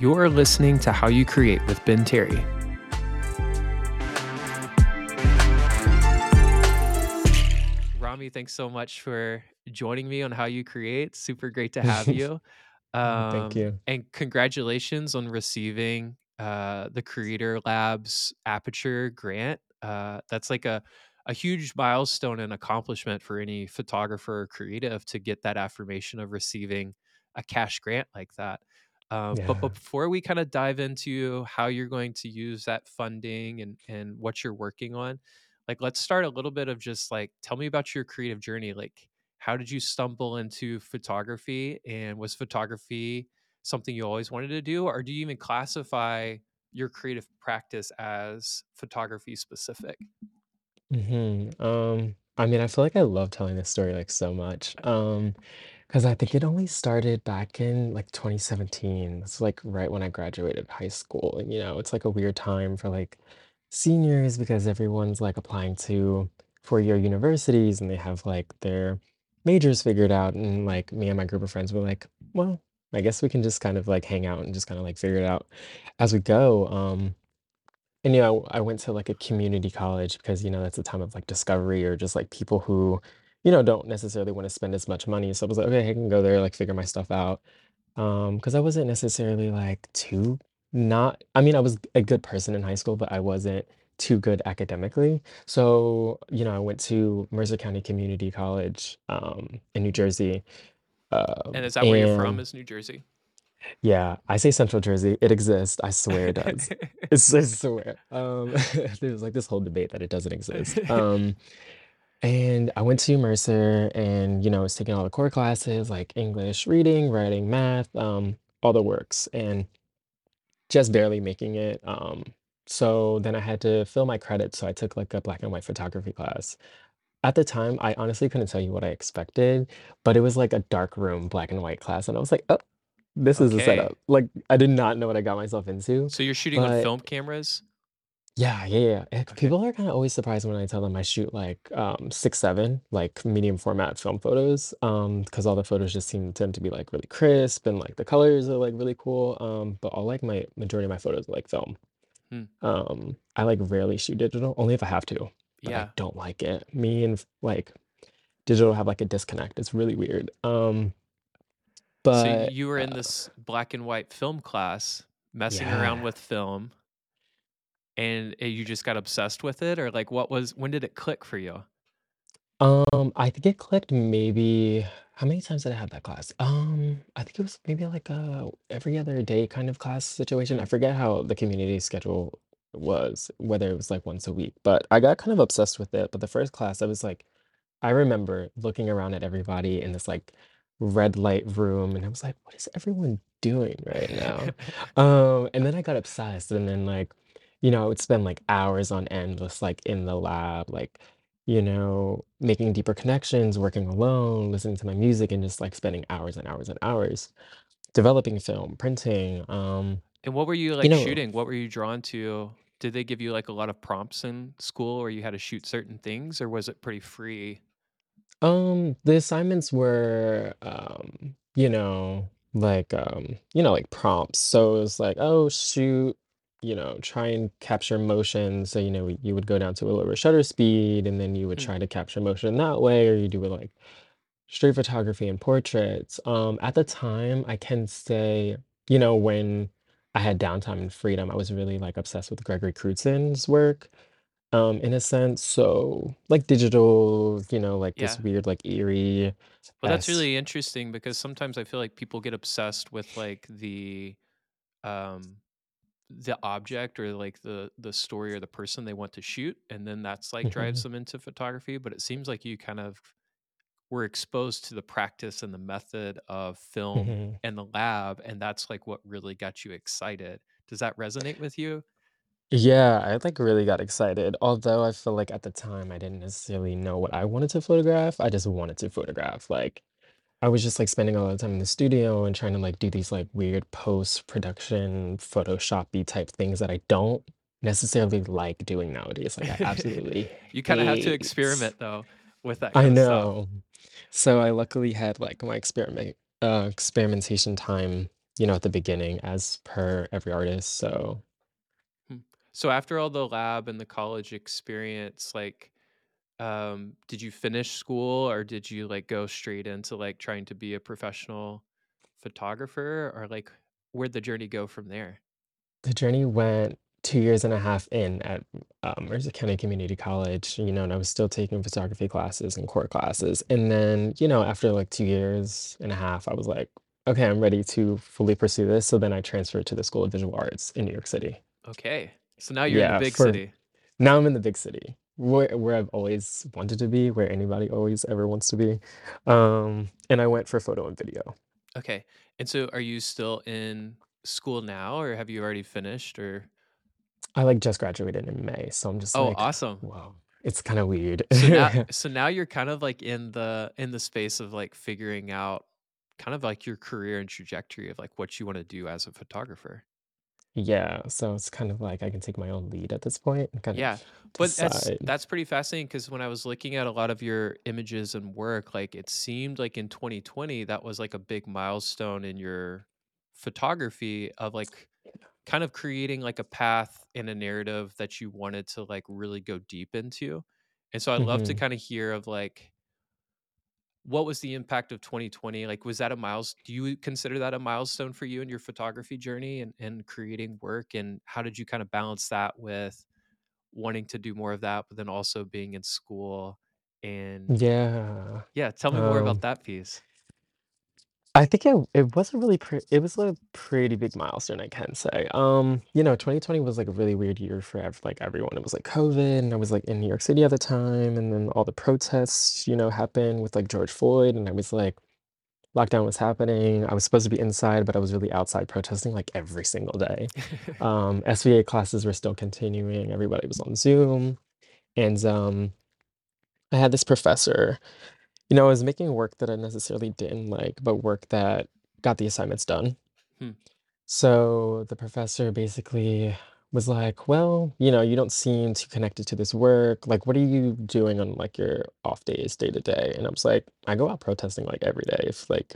You're listening to How You Create with Ben Terry. Ramie, thanks so much for joining me on How You Create. Super great to have you. Mm, Thank Um, you. and congratulations on receiving uh, the Creator Labs Aperture grant. Uh, that's like a, a huge milestone and accomplishment for any photographer or creative to get that affirmation of receiving a cash grant like that. Um, but before we kind of dive into how you're going to use that funding and, and what you're working on, like let's start a little bit of just like tell me about your creative journey. Like how did you stumble into photography and was photography something you always wanted to do or do you even classify your creative practice as photography specific Mm-hmm. Um, I mean, I feel like I love telling this story like so much. Um, because I think it only started back in like 2017. It's like right when I graduated high school. And you know, it's like a weird time for like seniors because everyone's like applying to four-year universities and they have like their majors figured out. And like me and my group of friends were like, well, I guess we can just kind of like hang out and just kind of like figure it out as we go. Um, And, you know, I went to, like, a community college because, you know, that's a time of, like, discovery or just, like, people who, you know, don't necessarily wanna spend as much money, so I was like, "Okay, I can go there, like, figure my stuff out." Um, because I wasn't necessarily, like, too not I mean, I was a good person in high school, but I wasn't too good academically. So, you know, I went to Mercer County Community College, um, in New Jersey, and um, is that where you're from and is new jersey yeah, I say Central Jersey. It exists. I swear it does. It's I swear. Um, there's like this whole debate that it doesn't exist. Um, and I went to Mercer and, you know, was taking all the core classes like English, reading, writing, math, um, all the works, and just barely making it. Um, so then I had to fill my credits. So I took like a black and white photography class. At the time, I honestly couldn't tell you what I expected, but it was like a dark room, black and white class. And I was like, oh, this is a okay setup. Like, I did not know what I got myself into, so you're shooting on but film cameras yeah, yeah, yeah. eh, okay People are kind of always surprised when I tell them I shoot like um six, seven, like medium format film photos. Um, because all the photos just seem tend to be like really crisp and like the colors are like really cool. Um, but all like my majority of my photos are like film. Hmm. Um, I like rarely shoot digital, only if I have to, but I yeah don't like it. Me and like digital have like a disconnect. It's really weird. Um, so but you were in uh, this black and white film class messing around yeah. with film and uh, you just got obsessed with it or like what was when did it click for you Um, I think it clicked maybe how many times did I have that class? Um, I think it was maybe like a every other day kind of class situation. I forget how the community schedule was, whether it was like once a week, but I got kind of obsessed with it. But the first class, I was like, I remember looking around at everybody in this like red light room, and I was like, what is everyone doing right now? Um, and then I got obsessed, and then like, you know, I would spend like hours on end just like in the lab, like, you know, making deeper connections, working alone, listening to my music, and just like spending hours and hours and hours developing film, printing, um, And what were you you like know, shooting? What were you drawn to? Did they give you like a lot of prompts in school where you had to shoot certain things or was it pretty free? Um, the assignments were, um, you know, like, um, you know, like prompts. So it was like, oh, shoot, you know, try and capture motion. So, you know, you would go down to a lower shutter speed and then you would try to capture motion that way, or you do it like street photography and portraits. Um, at the time, I can say, you know, when I had downtime and freedom, I was really like obsessed with Gregory Crewdson's work um, in a sense. So like digital, you know, like this Yeah. weird, like eerie Well, that's really interesting because sometimes I feel like people get obsessed with like the um the object or like the the story or the person they want to shoot and then that's like drives Mhm, them into photography, but it seems like you kind of were exposed to the practice and the method of film mhm. and the lab and that's like what really got you excited. Does that resonate with you? Yeah, I like really got excited. Although I feel like at the time I didn't necessarily know what I wanted to photograph. I just wanted to photograph. Like I was just like spending a lot of time in the studio and trying to like do these like weird post-production Photoshoppy type things that I don't necessarily like doing nowadays. Like I absolutely You kinda have to hate. experiment though with that I kind of stuff. know. So I luckily had like my experiment uh experimentation time you know, at the beginning as per every artist, so Hmm. So after all the lab and the college experience, like, um, did you finish school or did you like go straight into like trying to be a professional photographer or like where'd the journey go from there? The journey went 2 years and a half in at, um, Mercer County Community College, you know, and I was still taking photography classes and core classes, and then, you know, after, like, 2 years and a half, I was like, "Okay, I'm ready to fully pursue this," so then I transferred to the School of Visual Arts in New York City. Okay. So now you're in the Yeah, big for city. now I'm in the big city, where where I've always wanted to be, where anybody always ever wants to be, um, and I went for photo and video. Okay. And so are you still in school now or have you already finished or I, like, just graduated in May, so I'm just Oh, like, awesome. wow. It's kinda weird. So now so now you're kind of like in the in the space of like figuring out kind of like your career and trajectory of like what you want to do as a photographer. Yeah, so it's kind of like I can take my own lead at this point and kind Yeah. of But that's decide. that's pretty fascinating because when I was looking at a lot of your images and work, like it seemed like in 2020 that was like a big milestone in your photography of like kind of creating like a path and a narrative that you wanted to like really go deep into. And so I'd love to Mhm. kind of hear of like what was the impact of 2020? Like was that a miles do you consider that a milestone for you in your photography journey and, and creating work? And how did you kind of balance that with wanting to do more of that, but then also being in school and Yeah. yeah, tell me more about Um, that piece. I think it it was a really pre it was a pretty big milestone, I can say. Um, you know, 2020 was like a really weird year for ev like everyone. It was like COVID, and I was like in New York City at the time, and then all the protests, you know, happened with like George Floyd, and I was like lockdown was happening. I was supposed to be inside, but I was really outside protesting like every single day. Um, SVA classes were still continuing. Everybody was on Zoom. And um, I had this professor, you know, I was making work that I necessarily didn't like, but work that got the assignments done. Hmm. So the professor basically was like, "Well, you know, you don't seem too connected to this work. Like, what are you doing on like your off days, day to day?" And I was like, "I go out protesting like every day. If like,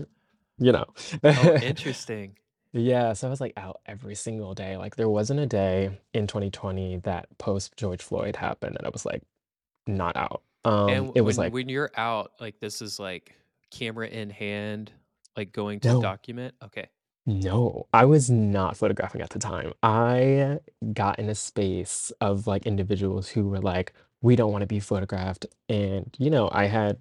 you know." Oh, interesting. Yeah, so I was, like, out every single day, like, there wasn't a day in 2020 that post George Floyd happened that I was, like, not out. And Um, w- it was when like, when you're out, like this is like camera in hand, like going to "No, document. Okay. no," I was not photographing at the time. I got in a space of, like, individuals who were like, "We don't wanna be photographed," and, you know, I had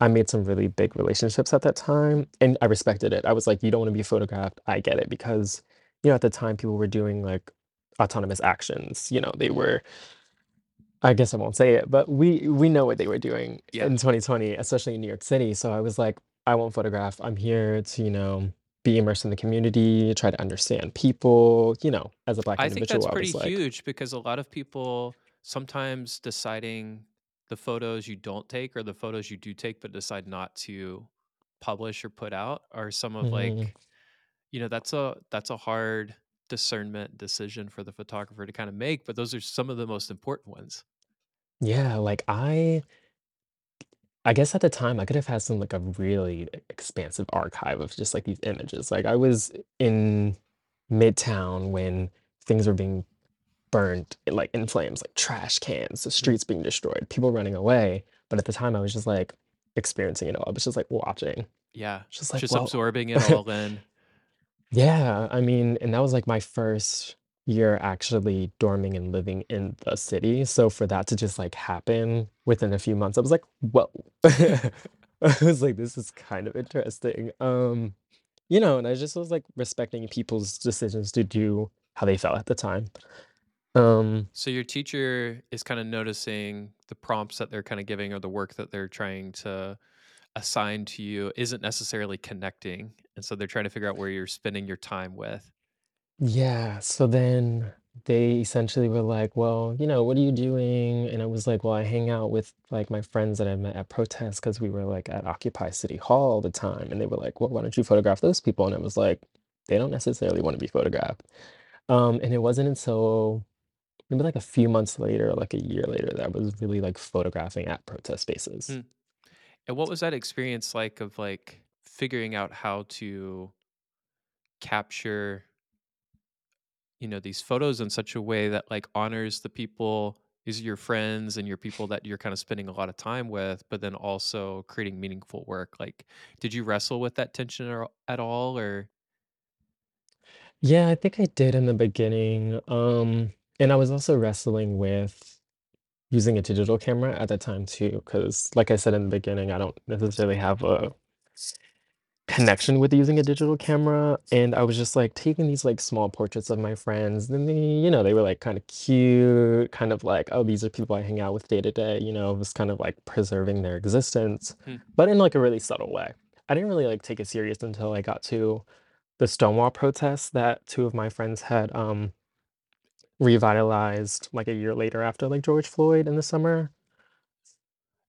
I made some really big relationships at that time, and I respected it. I was like, "You don't wanna be photographed, I get it," because, you know, at the time, people were doing, like, autonomous actions, you know, they hmm were I guess I won't say it, but we we know what they were doing Yeah. in 2020, especially in New York City. So I was like, I won't photograph. I'm here to, you know, be immersed in the community, try to understand people, you know, as a black I think that's individual, I pretty was like, huge because a lot of people sometimes deciding the photos you don't take or the photos you do take but decide not to publish or put out are some of "Mhm, like you know that's a that's a hard discernment decision for the photographer to kind of make but those are some of the most important ones yeah, like I I guess at the time I could have had some like a really e expansive archive of just like these images. Like I was in Midtown when things were being burned, eh, like, in flames, like trash cans, the Mm, streets being destroyed, people running away, but at the time, I was just, like, experiencing it all. I was just, like, watching. yeah Just like, just "Well" absorbing it all in Yeah, I mean, and that was, like, my first year actually dorming and living in the city, so for that to just, like, happen within a few months, I was like, "Whoa." I was like, "This is kind of interesting." Um, you know, and I just was, like, respecting people's decisions to do how they felt at the time. Um so your teacher is kind of noticing the prompts that they're kind of giving or the work that they're trying to assign to you isn't necessarily connecting, and so they're trying to figure out where you're spending your time with. Yeah, so then they essentially were like, "Well, you know, what are you doing?" And I was like, "Well, I hang out with like my friends that I met at protests because we were like at Occupy City Hall all the time." And they were like, "Well, why don't you photograph those people?" And I was like, "They don't necessarily want to be photographed." Um, and it wasn't until maybe like a few months later, like a year later, that I was really like photographing at protest spaces. Hmm. And what was that experience like of, like, figuring out how to capture you know, these photos in such a way that, like, honors the people these are your friends and your people that you're kinda spending a lot of time with, but then also creating meaningful work, like, did you wrestle with that tension at all, or? Yeah, I think I did in the beginning, um, and I was also wrestling with using a digital camera at the time too, because like I said in the beginning, I don't necessarily have a connection with using a digital camera, and I was just, like, taking these, like, small portraits of my friends, and they you know, they were, like, kinda cute, kind of like, "Oh, these are people I hang out with day to day," you know, it was kind of, like, preserving their existence, Hmm. but in, like, a really subtle way. I didn't really, like, take it serious until I got to the Stonewall protests that 2 of my friends had, um revitalized, like, a year later after, like, George Floyd in the summer.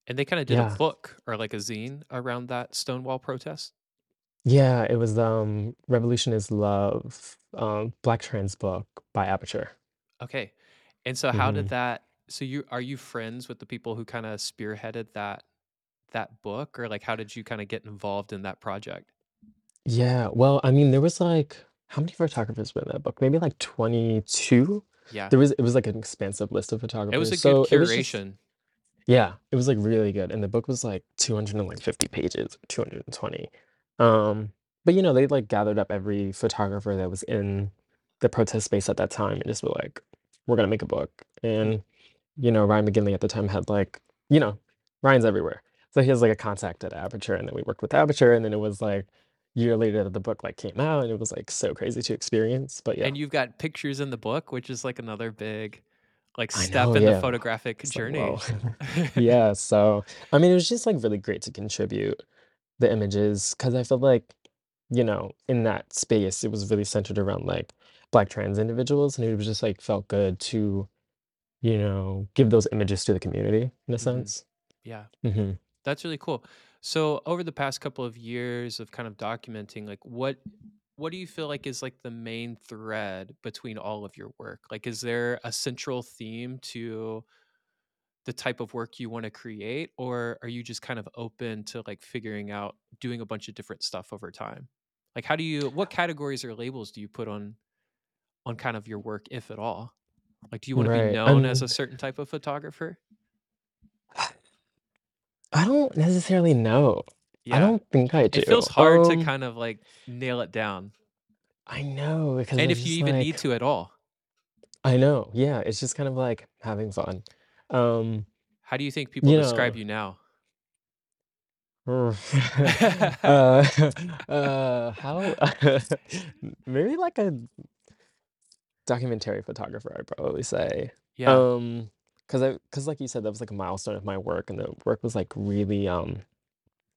And they kinda did a Yeah. book or, like, a zine around that Stonewall protest? Yeah, it was, um, Revolution Is Love, um, Black Trans Book by Aperture. Okay, and so how did Mhm. that so you are you friends with the people who kinda spearheaded that that book, or, like, how did you kinda get involved in that project? Yeah, well, I mean, there was, like how many photographers were in that book? Maybe, like, 22? Yeah. There was it was, like, an expansive list of photographers. It was photographers, a good so it was just curation. Yeah, it was, like, really good, and the book was, like, 250 pages, 220. Um, but, you know, they, like, gathered up every photographer that was in the protest space at that time and just were like, "We're gonna make a book," Hmm. and, you know, Ryan McGinley at the time had, like you know, Ryan's everywhere. So he has, like, a contact at Aperture, and then we worked with Aperture, and then it was, like, year later that the book, like, came out, and it was, like, so crazy to experience, but yeah. And you've got pictures in the book, which is, like, another big, like, I step know, in the photographic It's like, journey. Yeah, so, I mean, it was just, like, really great to contribute the images because I feel like, you know, in that space, it was really centered around, like, Black trans individuals, and it was just, like, felt good to, you know, give those images to the community in a Mhm. sense. Yeah. Mhm. That's really cool. So, over the past couple of years of kind of documenting, like, what what do you feel like is, like, the main thread between all of your work? Like, is there a central theme to the type of work you wanna create, or are you just kind of open to, like, figuring out doing a bunch of different stuff over time? Like, how do you what categories or labels do you put on on kind of your work, if at all? Like, do you be Right, I known as a certain type of photographer? I don't necessarily know. I don't think I do It feels hard to um kind of, like, nail it down. I know, because And if you even need to at all. I know, yeah, it's just kind of like having fun. Um, How do you think people you describe know you now? Uh, uh, how maybe like a documentary photographer, I'd probably say. Yeah. um because i because like you said, that was like a milestone of my work, and the work was, like, really, um,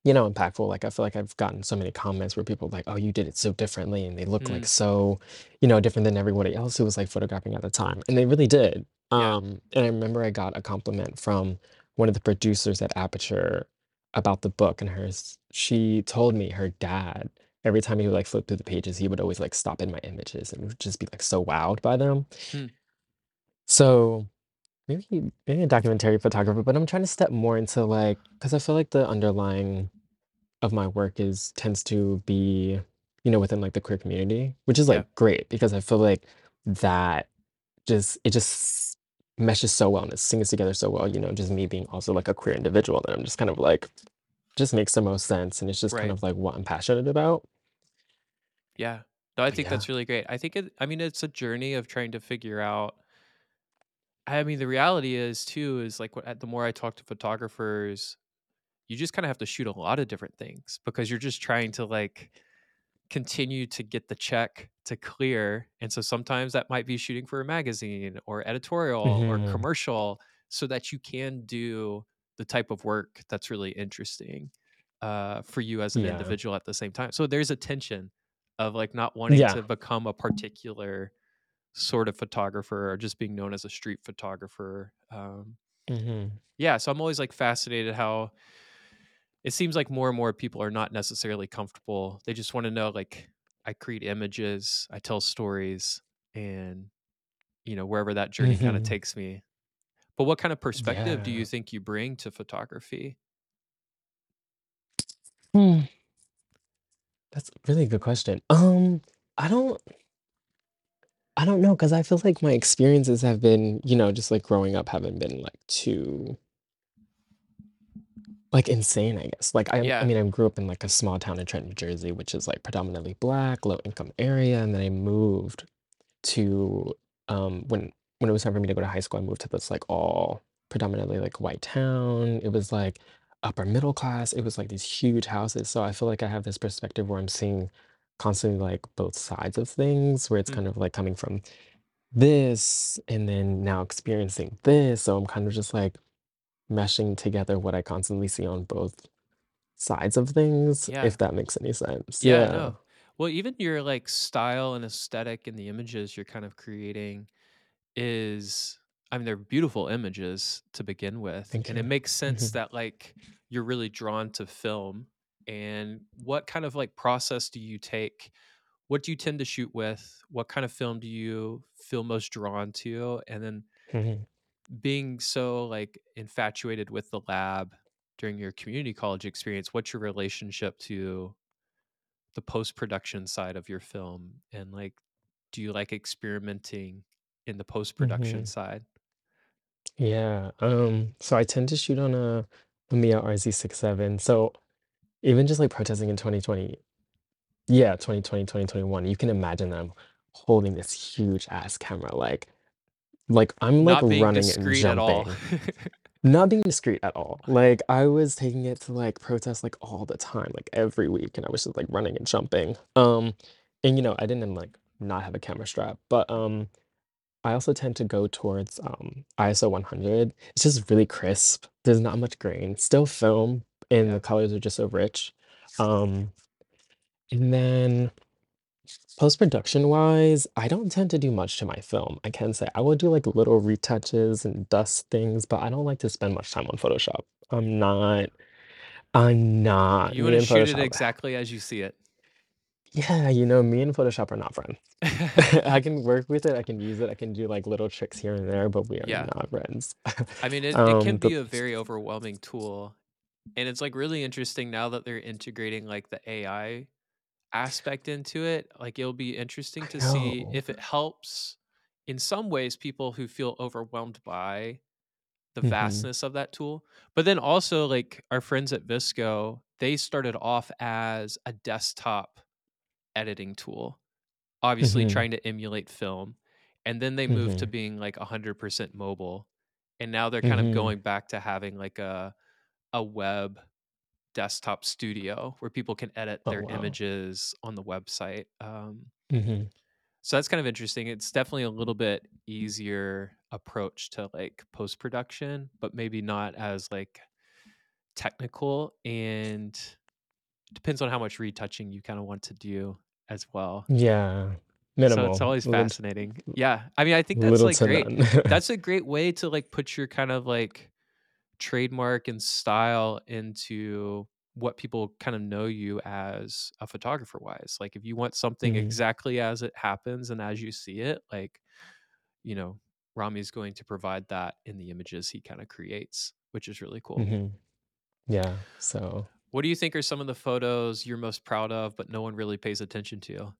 you know, impactful, like, I feel like I've gotten so many comments where people are like, "Oh, you did it so differently, and they look, like, Mm. so, you know, different than everybody else who was, like, photographing at the time," and they really did. Yeah. Um, and I remember I got a compliment from one of the producers at Aperture about the book, and hers she told me her dad, every time he would, like, flip through the pages, he would always, like, stop in my images and would just be, like, so wowed by them. Hmm. So, maybe maybe a documentary photographer, but I'm trying to step more into, like because I feel like the underlying of my work is tends to be, you know, within, like, the queer community, which is, Yeah. like, great because I feel like that just it just meshes so well, and it sings together so well, you know, just me being also, like, a queer individual that I'm just kind of like just makes the most sense, and it's just kind Right. of, like, what I'm passionate about. Yeah. No, I But think yeah. that's really great. I think it I mean, it's a journey of trying to figure out I mean, the reality is too is, like, what uh, the more I talk to photographers, you just kinda have to shoot a lot of different things because you're just trying to, like, continue to get the check to clear, and so sometimes that might be shooting for a magazine or editorial or Mhm. commercial so that you can do the type of work that's really interesting, uh, for you as an Yeah. individual at the same time. So there's a tension of, like, not wanting Yeah. to become a particular sort of photographer or just being known as a street photographer, um Mhm. Yeah, so I'm always, like, fascinated how it seems like more and more people are not necessarily comfortable. They just wanna know, like, I create images, I tell stories, and, you know, wherever that journey kinda Mhm. takes me. But what kind of perspective do you think you bring to photography? Hmm. That's a really good question. Um I don't I don't know because I feel like my experiences have been, you know, just, like, growing up haven't been, like, too like, insane, I guess. Like, I I Yeah. mean, I grew up in, like, a small town in Trenton, New Jersey, which is, like, predominantly Black, low-income area, and then I moved to, um when when it was time for me to go to high school, I moved to this, like, all predominantly, like, white town. It was, like, upper middle class, it was, like, these huge houses, so I feel like I have this perspective where I'm seeing constantly, like, both sides of things, where it's Mm. kind of, like, coming from this, and then now experiencing this, so I'm kind of just, like, meshing together what I constantly see on both sides of things, Yeah. if that makes any sense. Yeah, Yeah. no. Well, even your, like, style and aesthetic and the images you're kind of creating is I mean, they're beautiful images to begin with, Thank and it you. makes sense Mhm. that, like, you're really drawn to film, and what kind of, like, process do you take? What do you tend to shoot with? What kind of film do you feel most drawn to? And then Mhm. Being so, like, infatuated with the lab during your community college experience, what's your relationship to the post-production side of your film? And, like, do you like experimenting in the post-production Mhm. side? Yeah, um, so I tend to shoot on a Mamiya RZ67, so even just, like, protesting in 2020 yeah, 2020, 2021, you can imagine I'm holding this huge-ass camera, like like, I'm, like, Not being running and discreet at all. jumping. Not being discreet at all, like, I was taking it to, like, protest, like, all the time, like, every week, and I was just, like, running and jumping, um, and, you know, I didn't, like, not have a camera strap, but, um, I also tend to go towards, um, ISO 100. It's just really crisp, there's not much grain, still film, and the colors are just so rich, um, and then post-production-wise, I don't tend to do much to my film, I can say. I will do, like, little retouches and dust things, but I don't like to spend much time on Photoshop. I'm not I'm not. You Me wanna and shoot it Photoshop exactly as you see it. Yeah, you know, me and Photoshop are not friends. I can work with it, I can use it, I can do, like, little tricks here and there, but we are Yeah. not friends. I mean, it it can Um, be a very overwhelming tool, and it's, like, really interesting now that they're integrating, like, the AI aspect into it, like, it'll be interesting to see if it helps, in some ways, people who feel overwhelmed by the Mhm. vastness of that tool, but then also, like, our friends at VSCO, they started off as a desktop editing tool, obviously Mhm. trying to emulate film, and then they moved to Mhm. being, like, 100% mobile, and now they're kind of Mhm. going back to having, like, a a web desktop studio where people can edit Oh, their wow. images on the website, um Mhm. so that's kind of interesting, it's definitely a little bit easier approach to, like, post-production, but maybe not as, like, technical, and depends on how much retouching you kinda want to do as well. Yeah. Minimal. So it's always fascinating. Yeah, I mean, I think that's, like, great. That's a great way to, like, put your kind of, like, trademark and style into what people kinda know you as a photographer-wise, like, if you want something Mhm. exactly as it happens and as you see it, like, you know, Ramie's going to provide that in the images he kinda creates, which is really cool. Mhm. Yeah, so What do you think are some of the photos you're most proud of, but no one really pays attention to?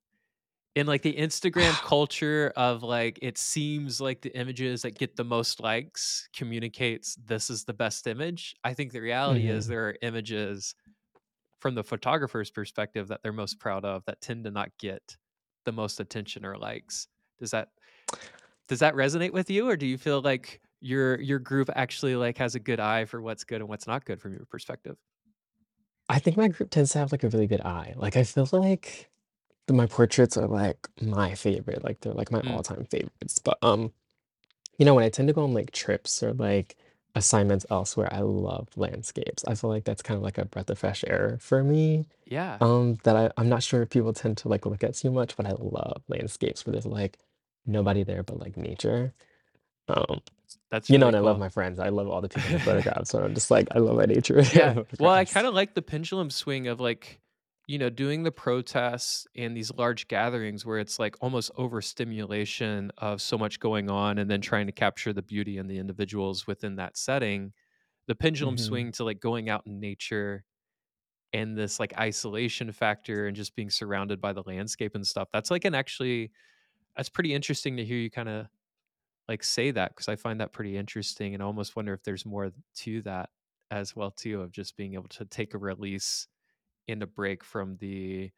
In, like, the Instagram culture of, like, it seems like the images that get the most likes communicates this is the best image, I think the reality is Mhm. there are images from the photographer's perspective that they're most proud of that tend to not get the most attention or likes. Does that does that resonate with you, or do you feel like your your group actually, like, has a good eye for what's good and what's not good from your perspective? I think my group tends to have, like, a really good eye, like, I feel like my portraits are, like, my favorite, like, they're, like, my Mm. all-time favorites, but, um, you know, when I tend to go on, like, trips or, like, assignments elsewhere, I love landscapes. I feel like that's kind of like a breath of fresh air for me, Yeah. um, that I I'm not sure if people tend to, like, look at too much, but I love landscapes where there's, like, nobody there but, like, nature. Um, That's you know, really and I love cool. my friends, I love all the people in the photograph, so I'm just like, I love my nature Yeah. Well, I photographs. kinda like the pendulum swing of, like, you know, doing the protests and these large gatherings where it's, like, almost overstimulation of so much going on and then trying to capture the beauty and the individuals within that setting. The pendulum Mhm. swing to, like, going out in nature and this, like, isolation factor and just being surrounded by the landscape and stuff. That's, like, an actually that's pretty interesting to hear you kinda, like, say that because I find that pretty interesting and I almost wonder if there's more to that as well too, of just being able to take a release and a break from the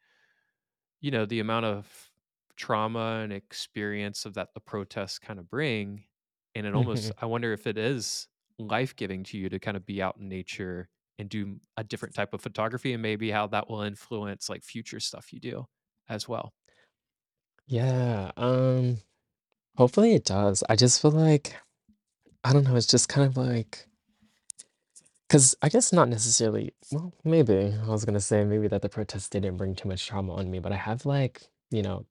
you know, the amount of trauma and experience of that the protests kinda bring, and it almost. I wonder if it is life-giving to you to kinda be out in nature and do a different type of photography and maybe how that will influence, like, future stuff you do as well. Yeah, um, hopefully it does. I just feel like I don't know, it's just kind of like 'cause I guess not necessarily well, maybe. I was gonna say maybe that the protests didn't bring too much trauma on me, but I have, like, you know,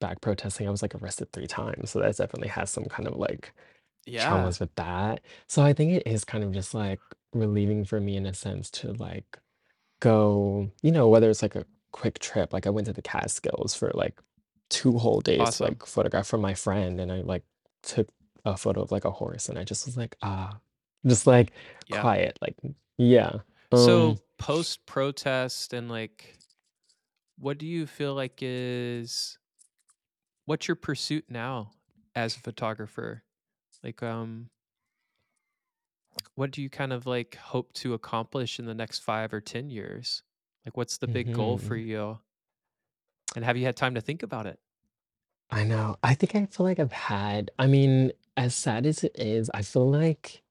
back protesting, I was, like, arrested 3 times, so that definitely has some kind of, like, Yeah. traumas with that. So I think it is kind of just, like, relieving for me in a sense to, like, go you know, whether it's, like, a quick trip, like, I went to the Catskills for, like, 2 whole days to, Awesome. like, photograph for my friend, and I, like, took a photo of, like, a horse, and I just was like, "Ah." Just, like, Yeah. quiet, like yeah, So, um post-protest and, like what do you feel like is what's your pursuit now as a photographer? Like, um what do you kind of, like, hope to accomplish in the next 5 or 10 years? Like, what's the big goal for Mhm. you? And have you had time to think about it? I know. I think I feel like I've had I mean, as sad as it is, I feel like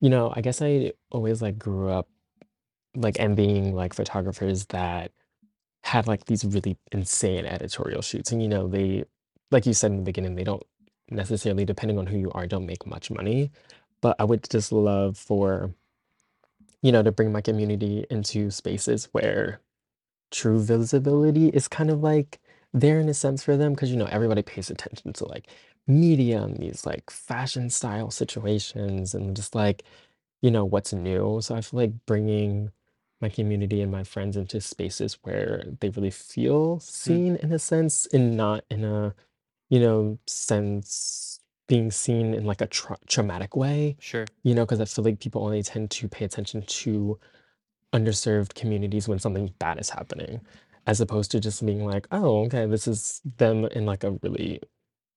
you know, I guess I always, like, grew up, like, envying, like, photographers that had, like, these really insane editorial shoots, and, you know, they like you said in the beginning, they don't necessarily, depending on who you are, don't make much money, but I would just love for you know, to bring my community into spaces where true visibility is kind of, like, there in a sense for them because you know, everybody pays attention to, like, media and these, like, fashion style situations and just, like, you know, what's new, so I feel like bringing my community and my friends into spaces where they really feel Hmm. seen in a sense and not in a, you know, sense being seen in, like, a trau traumatic way, Sure. you know because I feel like people only tend to pay attention to underserved communities when something bad is happening, as opposed to just being like, "Oh, okay, this is them in, like, a really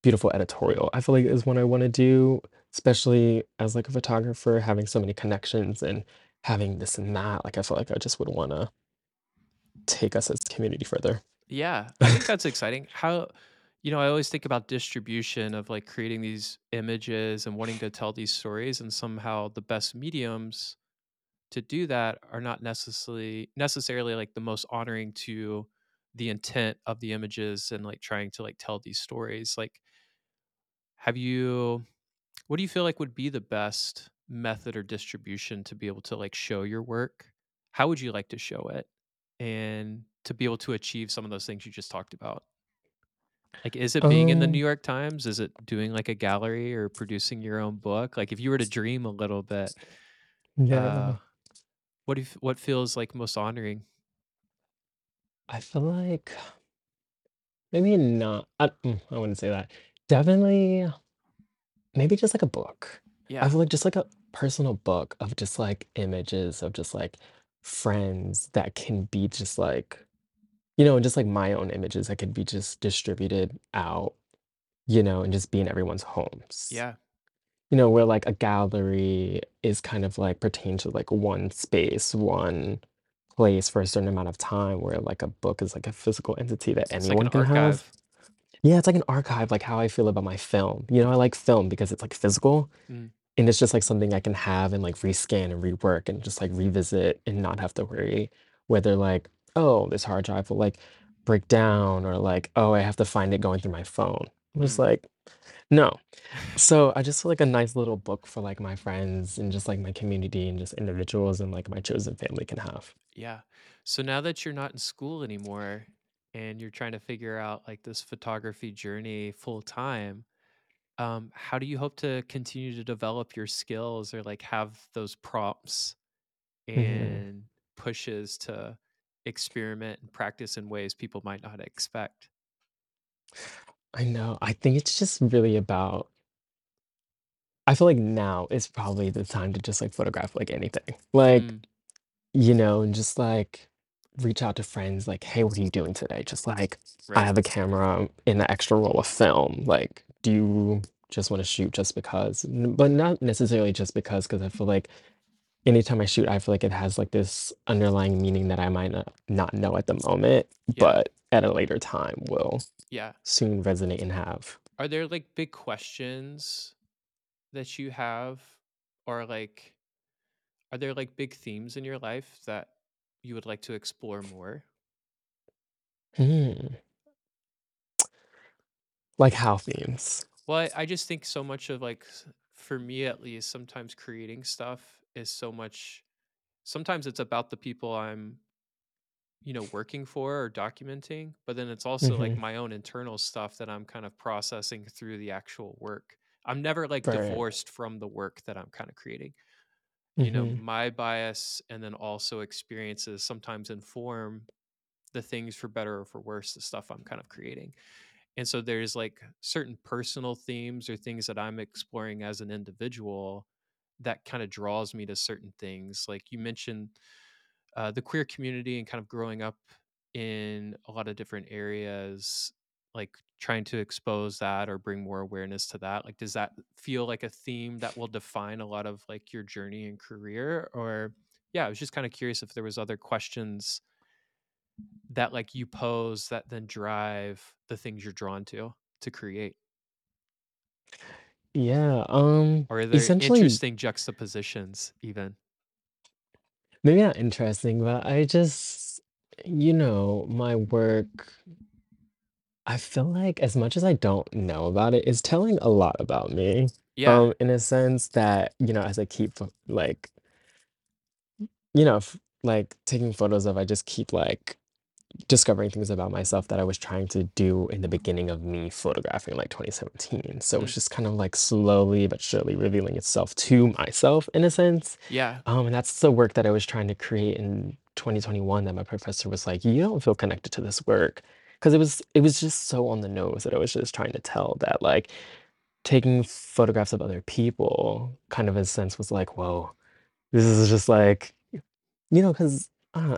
beautiful editorial." I feel like is what I wanna do, especially as, like, a photographer, having so many connections and having this and that, like, I feel like I just would wanna take us as a community further. Yeah, I think that's exciting. How you know, I always think about distribution of, like, creating these images and wanting to tell these stories, and somehow the best mediums to do that are not necessarily necessarily, like, the most honoring to the intent of the images and, like, trying to, like, tell these stories, like have you what do you feel like would be the best method or distribution to be able to, like, show your work? How would you like to show it, and to be able to achieve some of those things you just talked about? Like, is it being in the New Um York Times? Is it doing, like, a gallery or producing your own book? Like, if you were to dream a little bit, uh, Yeah. what do you what feels, like, most honoring? I feel like maybe not uh, mm, I wouldn't say that. Definitely maybe just, like, a book. I Yeah. feel like just, like, a personal book of just, like, images of just, like, friends that can be just, like you know, and just, like, my own images that can be just distributed out, you know, and just be in everyone's homes. Yeah. You know, where, like, a gallery is kind of, like, pertain to, like, 1 space, 1 place for a certain amount of time, where, like, a book is, like, a physical entity that It's like an anyone can have. archive. Yeah, it's like an archive, like how I feel about my film. You know, I like film because it's, like, physical, Mm. and it's just, like, something I can have and, like, rescan and rework and just, like, revisit and not have to worry whether, like, "Oh, this hard drive will, like, break down," or, like, "Oh, I have to find it going through my phone." I'm just Mm. like, "No." So, I just feel like a nice little book for, like, my friends and just, like, my community and just individuals and, like, my chosen family can have. Yeah. So now that you're not in school anymore and you're trying to figure out, like, this photography journey full time, um, how do you hope to continue to develop your skills or, like, have those prompts Mhm. and pushes to experiment and practice in ways people might not expect? I know. I think it's just really about I feel like now is probably the time to just, like, photograph, like, anything. Like, Mm. you know, and just, like reach out to friends like, "Hey, what are you doing today?" Just like, "I Right. have a camera in the extra roll of film. Like, do you just wanna shoot just because?" N but not necessarily just because, because I feel like anytime I shoot, I feel like it has, like, this underlying meaning that I might not not know at the moment, Yeah. but at a later time will Yeah. soon resonate and have. Are there, like, big questions that you have? Or, like are there, like, big themes in your life that you would like to explore more? Hmm. Like how themes? Well, I I just think so much of, like, s for me at least, sometimes creating stuff is so much sometimes it's about the people I'm you know, working for or documenting, but then it's also, like, Mhm. my own internal stuff that I'm kind of processing through the actual work. I'm never, like, Right. divorced from the work that I'm kinda creating. You know, Mhm. my bias and then also experiences sometimes inform the things for better or for worse, the stuff I'm kind of creating. And so there's, like, certain personal themes or things that I'm exploring as an individual that kinda draws me to certain things. Like, you mentioned, uh, the queer community and kind of growing up in a lot of different areas, like, trying to expose that or bring more awareness to that. Like, does that feel like a theme that will define a lot of, like, your journey and career? Or yeah, I was just kinda curious if there was other questions that, like, you pose that then drive the things you're drawn to, to create. Yeah, um, Or are there essentially interesting juxtapositions even? Maybe not interesting, but I just you know, my work I feel like as much as I don't know about it, it's telling a lot about me, Yeah. um, in a sense that, you know, as I keep, like you know, f like, taking photos of I just keep, like, discovering things about myself that I was trying to do in the beginning of me photographing, like, 2017. So, Mm. it's just kind of, like, slowly but surely revealing itself to myself in a sense, Yeah. um, and that's the work that I was trying to create in 2021 that my professor was like, "You don't feel connected to this work." 'Cause it was it was just so on the nose that I was just trying to tell that, like, taking photographs of other people kind of, in a sense, was like, "Whoa, this is just, like" you know, 'cause, uh,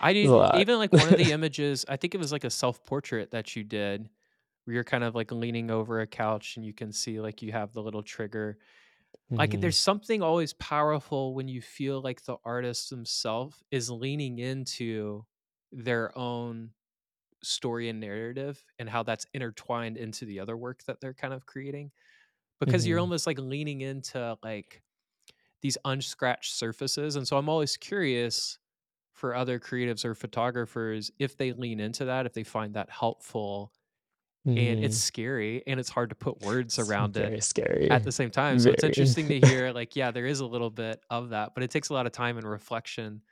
I didn't even, like, one of the images I think it was, like, a self-portrait that you did, where you're kind of, like, leaning over a couch and you can see, like, you have the little trigger. Like, Mhm. there's something always powerful when you feel like the artist themself is leaning into their own story and narrative and how that's intertwined into the other work that they're kind of creating. Because you're Mhm. almost, like, leaning into, like, these unscratched surfaces, and so I'm always curious for other creatives or photographers if they lean into that, if they find that helpful, and it's Mhm. scary, and it's hard to put words It's around it scary at the same time, so it's interesting to hear, like, yeah, there is a little bit of that, but it takes a lot of time and reflection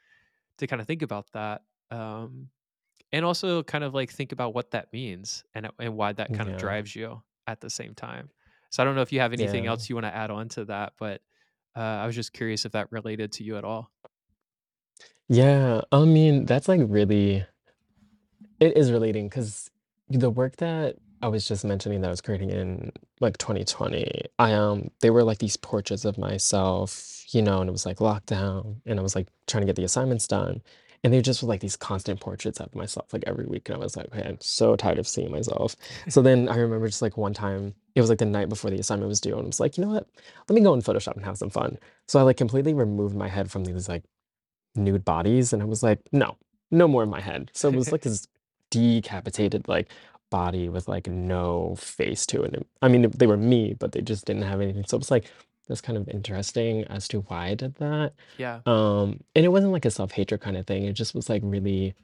to kinda think about that, um, and also kind of, like, think about what that means and, uh, and why that kind of drives you at the same time. So, I don't know if you have anything Yeah. else you wanna add on to that, but, uh, I was just curious if that related to you at all. Yeah, I mean, that's, like, really it is relating because the work that I was just mentioning that I was creating in, like, 2020, I, um they were, like, these portraits of myself, you know, and it was, like, lockdown, and I was, like, trying to get the assignments done, and they just were, like, these constant portraits of myself, like, every week, and I was like, "Okay, I'm so tired of seeing myself." So then I remember just, like, one time, it was, like, the night before the assignment was due, and I was like, "You know what? Let me go in Photoshop and have some fun." So I, like, completely removed my head from these, like, nude bodies, and I was like, "No, no more in my head." So it was, like, this decapitated, like, body with, like, no face to it, I mean, they were me, but they just didn't have anything, so it was, like, that's kind of interesting as to why I did that, Yeah. um, and it wasn't, like, a self-hatred kinda thing, it just was, like, really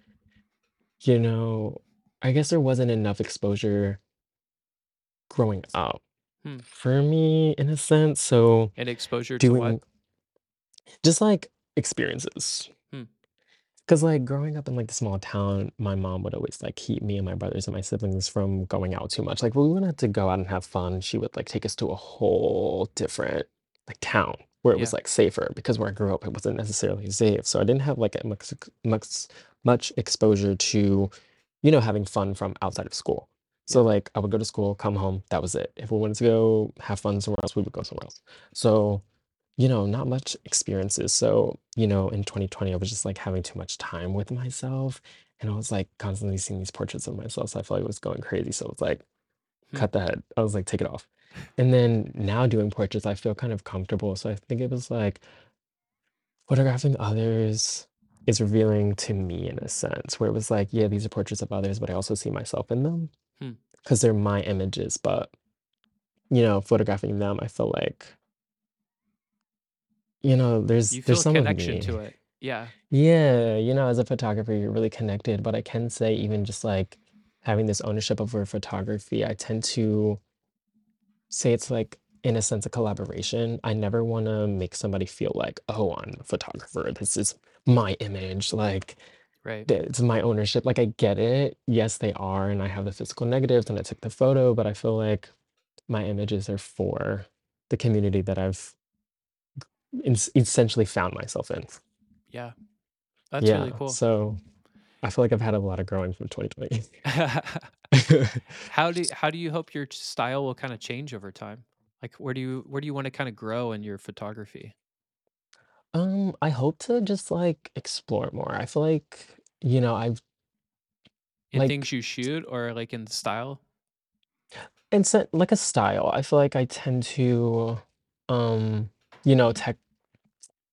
you know, I guess there wasn't enough exposure growing up Hmm. for me in a sense, so And exposure to what? doing just, like, experiences. Hmm. 'Cause, like, growing up in, like, the small town, my mom would always, like, keep me and my brothers and my siblings from going out too much, like, when we wanted to go out and have fun, she would, like, take us to a whole different, like, town where it was, Yeah. like, safer because where I grew up, it wasn't necessarily safe, so I didn't have, like, a much ex much much exposure to, you know, having fun from outside of school. So, Yeah. like, I would go to school, come home, that was it. If we wanted to go have fun somewhere else, we would go somewhere else. So you know, not much experiences. So, you know, in 2020, I was just like having too much time with myself. And I was like constantly seeing these portraits of myself. So I felt like I was going crazy. So it's like, Hmm. cut that. I was like, take it off. And then now doing portraits, I feel kind of comfortable. So I think it was like photographing others is revealing to me in a sense, where it was like, yeah, these are portraits of others, but I also see myself in them Hmm. because they're my images. But, you know, photographing them, I feel like, you know, there's You there's feel a some of connection me. to it. Yeah. Yeah, you know, as a photographer, you're really connected, but I can say even just like having this ownership over photography, I tend to say it's like in a sense a collaboration. I never want to make somebody feel like, oh, I'm a photographer. This is my image. Like Right. th- it's my ownership. Like I get it. Yes, they are, and I have the physical negatives and I took the photo, but I feel like my images are for the community that I've essentially found myself in. Yeah. That's really cool. So I feel like I've had a lot of growing from 2020. How do how do you hope your style will kinda change over time? Like, where do you where do you wanna kinda grow in your photography? Um, I hope to just like explore more. I feel like, you know, I've In like things you shoot or, like, in style? And set like a style. I feel like I tend to um, you know, tech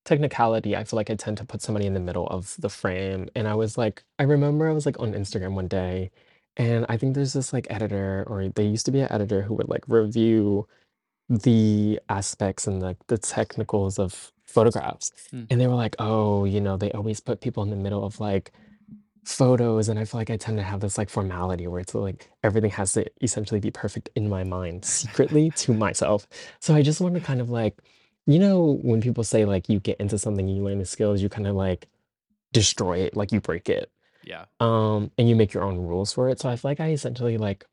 technicality. I feel like I tend to put somebody in the middle of the frame. And I was like, I remember I was like on Instagram one day, and I think there's this like editor, or they used to be an editor who would like review the aspects and like the technicals of photographs. Hmm. And they were like, oh, you know, they always put people in the middle of like photos. And I feel like I tend to have this like formality where it's like everything has to essentially be perfect in my mind secretly to myself. So I just want to kind of like, you know, when people say like you get into something, you learn the skills, you kind of like destroy it, like you break it. Yeah. Um, and you make your own rules for it. So I feel like I essentially like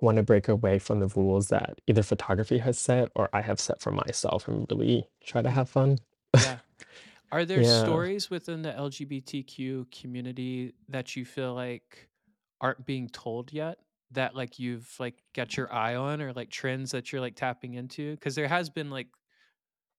want to break away from the rules that either photography has set or I have set for myself and really try to have fun. Yeah. Are there Yeah. stories within the LGBTQ community that you feel like aren't being told yet? That, like, you've, like, got your eye on or, like, trends that you're, like, tapping into? Because there has been, like,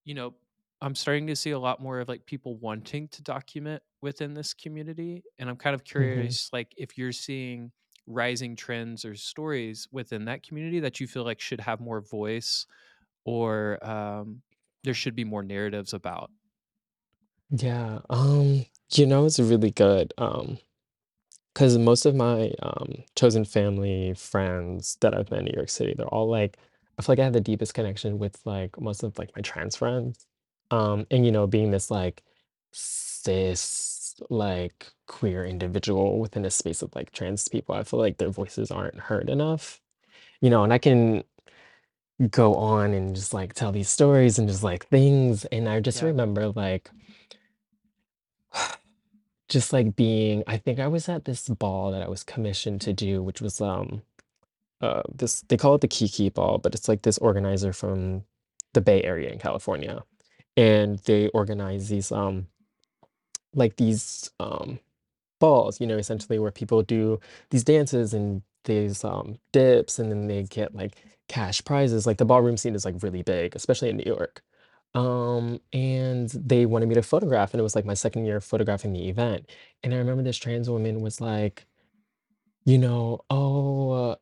you know, I'm starting to see a lot more of, like, people wanting to document within this community, and I'm kind of hmm curious, like, if you're seeing rising trends or stories within that community that you feel like should have more voice or, um, there should be more narratives about? Yeah. Um, you know, it's really good. Um, because most of my um chosen family, friends that I've met in New York City, they're all like, I feel like I have the deepest connection with like most of like my trans friends. Um, and you know, being this like cis, like queer individual within a space of like trans people, I feel like their voices aren't heard enough. You know, and I can go on and just like tell these stories and just like things. And I just Yeah. remember like just like being, I think I was at this ball that I was commissioned to do, which was um uh this they call it the Kiki Ball, but it's like this organizer from the Bay Area in California. And they organize these um like these um balls, you know, essentially where people do these dances and these um dips and then they get like cash prizes. Like the ballroom scene is like really big, especially in New York. Um, and they wanted me to photograph, and it was like my second year photographing the event. And I remember this trans woman was like, you know, oh, uh,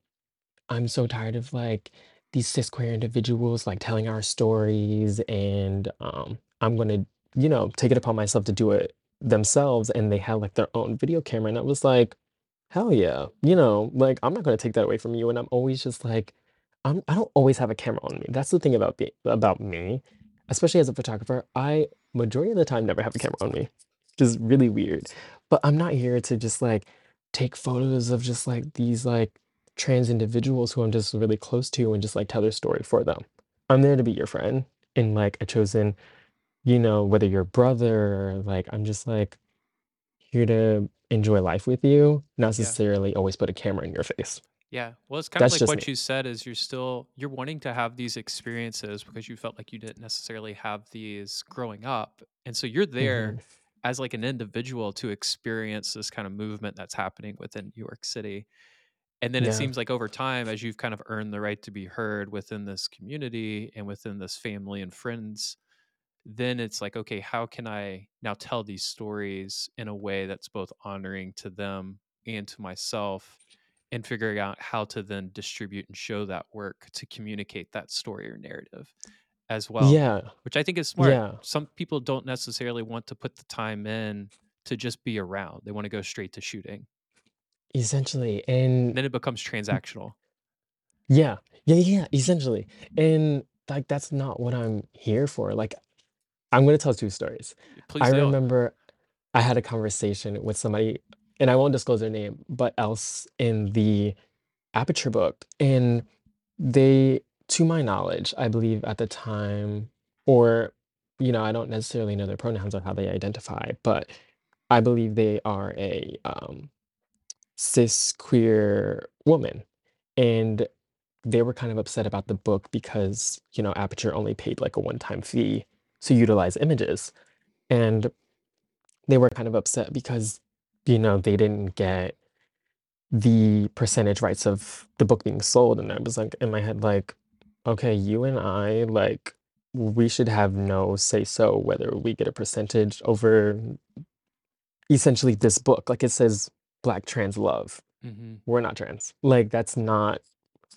I'm so tired of like these cis queer individuals like telling our stories, and um, I'm gonna, you know, take it upon myself to do it themselves. And they had like their own video camera, and I was like, hell yeah, you know, like I'm not gonna take that away from you. And I'm always just like, I'm I don't always have a camera on me. That's the thing about be about me, especially as a photographer. I majority of the time never have a camera on me, which is really weird. But I'm not here to just like take photos of just like these like trans individuals who I'm just really close to and just like tell their story for them. I'm there to be your friend and like a chosen, you know, whether you're a brother or like I'm just like here to enjoy life with you, not necessarily always put a camera in your face. Yeah. Well, it's kind of That's like just what me. you said is you're still you're wanting to have these experiences because you felt like you didn't necessarily have these growing up. And so you're there hmm as like an individual to experience this kind of movement that's happening within New York City. And then it seems like over time as you've kind of earned the right to be heard within this community and within this family and friends then it's like, okay, how can I now tell these stories in a way that's both honoring to them and to myself and figuring out how to then distribute and show that work to communicate that story or narrative as well, Yeah. which I think is smart. Yeah. Some people don't necessarily want to put the time in to just be around. They want to go straight to shooting. Essentially, and Then it becomes transactional. yeah. Yeah, yeah, essentially. And, like, that's not what I'm here for. Like, I'm gonna tell 2 stories. Please I do. remember I had a conversation with somebody, and I won't disclose their name, but else in the Aperture book, and they to my knowledge, I believe at the time or, you know, I don't necessarily know their pronouns or how they identify, but I believe they are a, um, cis queer woman, and they were kind of upset about the book because, you know, Aperture only paid, like, a one-time fee to utilize images, and they were kind of upset because, you know, they didn't get the percentage rights of the book being sold, and I was, like, in my head, like, "Okay, you and I, like, we should have no say so whether we get a percentage over essentially this book." Like, it says Black trans love. Mhm. We're not trans. Like, that's not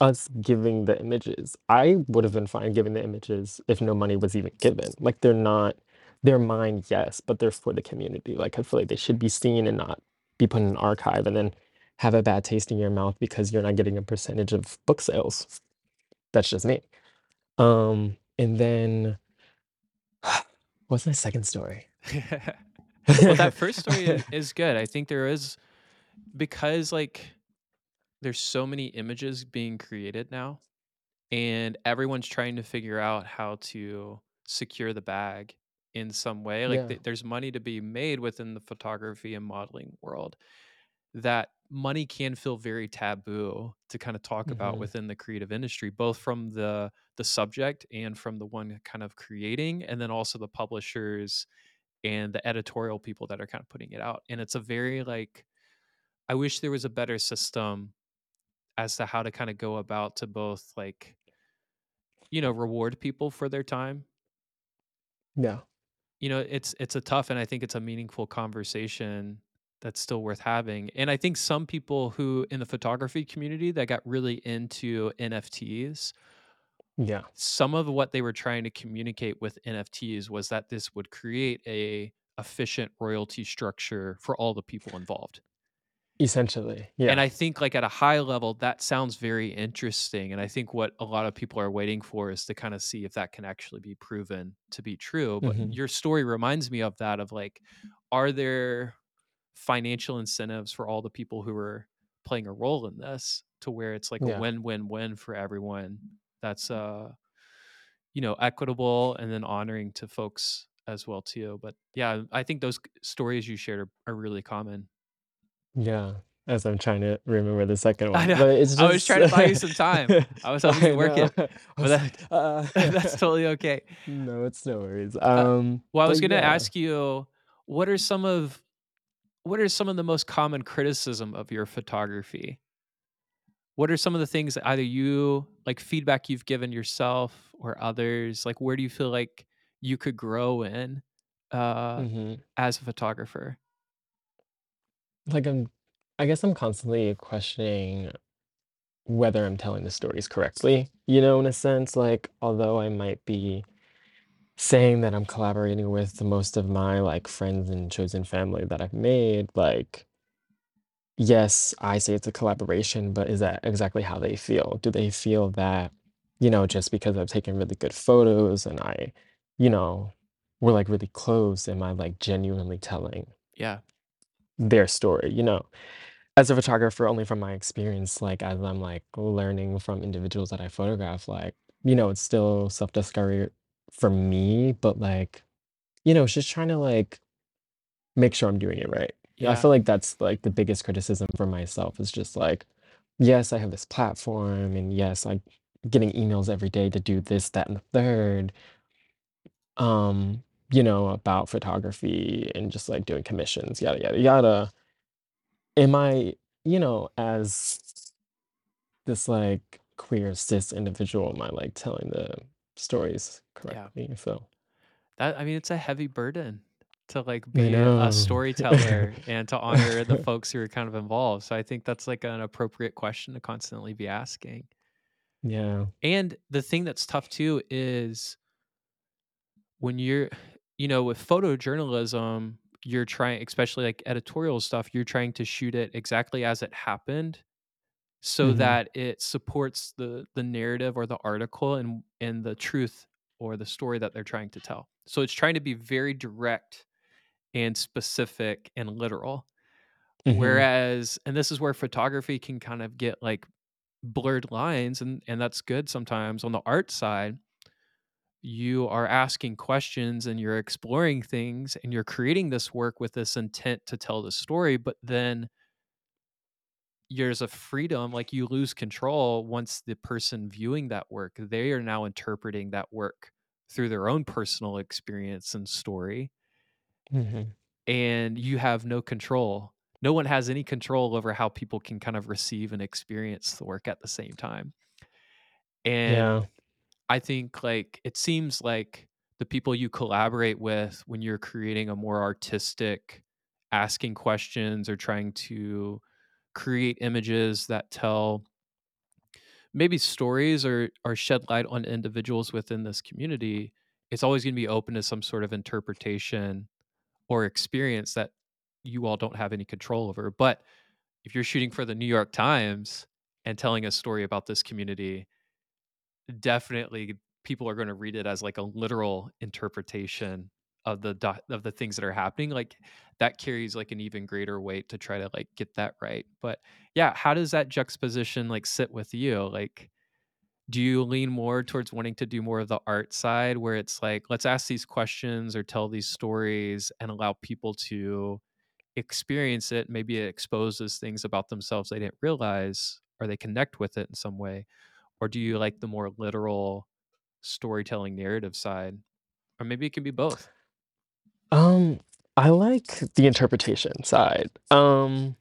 us giving the images. I would have been fine giving the images if no money was even given. Like, they're not they're mine, yes, but they're for the community. Like, I feel like they should be seen and not be put in an archive and then have a bad taste in your mouth because you're not getting a percentage of book sales. That's just me. Um, and then what's my 2nd story? Well, that first story is good. I think there is because, like, there's so many images being created now, and everyone's trying to figure out how to secure the bag in some way. Like, Yeah. th there's money to be made within the photography and modeling world that money can feel very taboo to kinda talk about Mhm. within the creative industry, both from the the subject and from the one kind of creating, and then also the publishers and the editorial people that are kinda putting it out. And it's a very, like I wish there was a better system as to how to kinda go about to both, like you know, reward people for their time. Yeah. You know, it's it's a tough and I think it's a meaningful conversation that's still worth having. And I think some people who in the photography community that got really into NFTs Yeah. some of what they were trying to communicate with NFTs was that this would create a efficient royalty structure for all the people involved. Essentially, Yeah. And. I think, like, at a high level, that sounds very interesting, and I think what a lot of people are waiting for is to kinda see if that can actually be proven to be true, but Mhm. your story reminds me of that, of, like, are there financial incentives for all the people who are playing a role in this to where it's like a win-win-win for everyone that's, uh, you know, equitable and then honoring to folks as well too, but, yeah, I think those stories you shared are are really common. Yeah, as I'm trying to remember the 2nd one. I know. but it's I was trying to buy you some time. I was hoping you'd work know. it, but that "Uh" that's totally okay. No, it's no worries. Uh, Um, well, I was gonna yeah. ask you, what are some of what are some of the most common criticism of your photography? What are some of the things that either you like, feedback you've given yourself or others? Like, where do you feel like you could grow in, uh, Mhm. as a photographer? Like, I'm I guess I'm constantly questioning whether I'm telling the stories correctly, you know, in a sense, like, although I might be saying that I'm collaborating with the most of my, like, friends and chosen family that I've made, like yes, I say it's a collaboration, but is that exactly how they feel? Do they feel that, you know, just because I've taken really good photos and I, you know, we're, like, really close, am I, like, genuinely telling Yeah. Their story, you know? As a photographer, only from my experience, like, as I'm, like, learning from individuals that I photograph, like, you know, it's still self-discovery for me, but, like, you know, it's just trying to, like, make sure I'm doing it right. Yeah, I Yeah. feel like that's, like, the biggest criticism for myself is just, like, yes, I have this platform, and yes, I'm getting emails every day to do this, that, and the third um, you know, about photography and just, like, doing commissions, yada, yada, yada. Am I, you know, as this, like, queer cis individual, am I, like, telling the stories Yeah. correctly? So That I mean, it's a heavy burden to, like, I be a know. storyteller and to honor the folks who are kind of involved, so I think that's, like, an appropriate question to constantly be asking. Yeah. And the thing that's tough too is when you're you know, with photojournalism, you're trying especially, like, editorial stuff, you're trying to shoot it exactly as it happened so Mhm. that it supports the the narrative or the article and and the truth or the story that they're trying to tell. So it's trying to be very direct and specific and literal. Mhm. Whereas and this is where photography can kind of get, like, blurred lines, and and that's good sometimes. On the art side, you are asking questions and you're exploring things and you're creating this work with this intent to tell the story, but then there's a freedom, like, you lose control once the person viewing that work, they are now interpreting that work through their own personal experience and story, Mhm. and you have no control. No one has any control over how people can kind of receive and experience the work at the same time. And Yeah. I think, like, it seems like the people you collaborate with when you're creating a more artistic, asking questions or trying to create images that tell maybe stories or or shed light on individuals within this community, it's always gonna be open to some sort of interpretation or experience that you all don't have any control over. But if you're shooting for the New York Times and telling a story about this community, definitely people are gonna read it as, like, a literal interpretation of the do of the things that are happening, like, that carries, like, an even greater weight to try to, like, get that right. But, yeah, how does that juxtaposition, like, sit with you? Like, do you lean more towards wanting to do more of the art side where it's like, "Let's ask these questions or tell these stories and allow people to experience it, maybe it exposes things about themselves they didn't realize, or they connect with it in some way?" Or do you like the more literal storytelling narrative side? Or maybe it can be both. Um, I like the interpretation side. Um,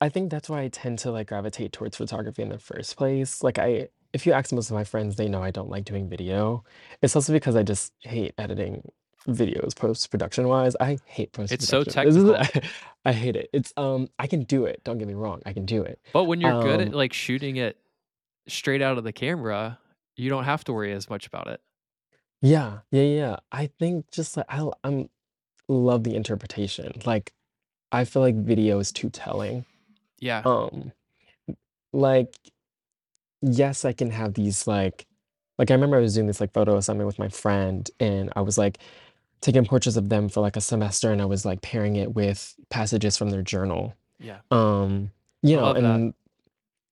I think that's why I tend to, like, gravitate towards photography in the first place. Like, I if you ask most of my friends, they know I don't like doing video. It's also because I just hate editing videos post-production wise. I hate It's so post-production. This is technical. I hate it. It's, um I can do it, don't get me wrong, I can do it. But when you're good at, Um like, shooting it straight out of the camera, you don't have to worry as much about it. Yeah, yeah, yeah. I think just like I I'm love the interpretation. Like, I feel like video is too telling. Yeah. Um, like, yes, I can have these like like I remember I was doing this like photo assignment with my friend and I was like taking portraits of them for like a semester and I was like pairing it with passages from their journal. Yeah. Um, you I know, love that.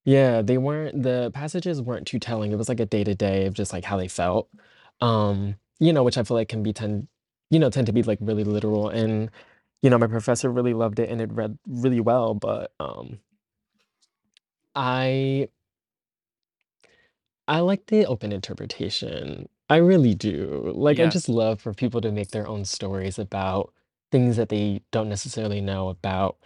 Yeah, they weren't the passages weren't too telling. It was like a day to day of just like how they felt. Um, you know, which I feel like can be tend you know, tend to be like really literal and you know, my professor really loved it and it read really well, but um I I like the open interpretation. I really do. Like, I Yeah. just love for people to make their own stories about things that they don't necessarily know about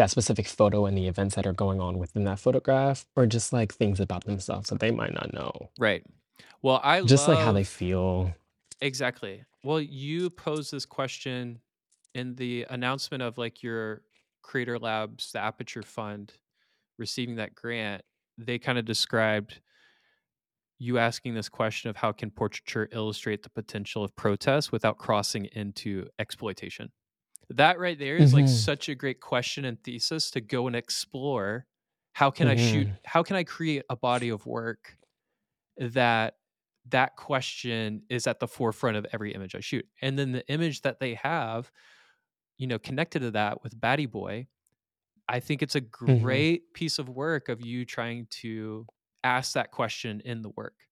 that specific photo and the events that are going on within that photograph, or just like things about themselves that they might not know. Right. Well, I Just like how they feel. exactly. Well, you posed this question in the announcement of, like, your Creator Labs, the Aperture Fund receiving that grant, they kinda described you asking this question of how can portraiture illustrate the potential of protest without crossing into exploitation? That right there is, like, Mhm. such a great question and thesis to go and explore. How can I shoot Mhm. how can I create a body of work that that question is at the forefront of every image I shoot? And then the image that they have, you know, connected to that with Batty Boy, I think it's a Mhm. great piece of work of you trying to ask that question in the work.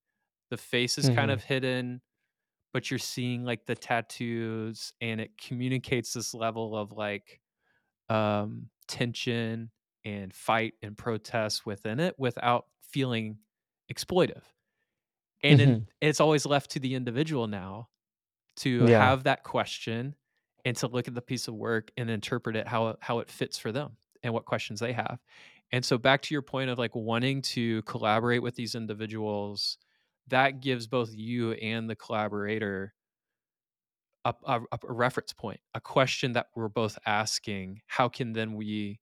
The face is kind Mhm. of hidden, but you're seeing, like, the tattoos, and it communicates this level of, like, um, tension and fight and protest within it without feeling exploitive. And then Mhm. it's always left to the individual now to Yeah. have that question and to look at the piece of work and interpret it how it how it fits for them and what questions they have. And so back to your point of, like, wanting to collaborate with these individuals, that gives both you and the collaborator a a a reference point, a question that we're both asking, how can then we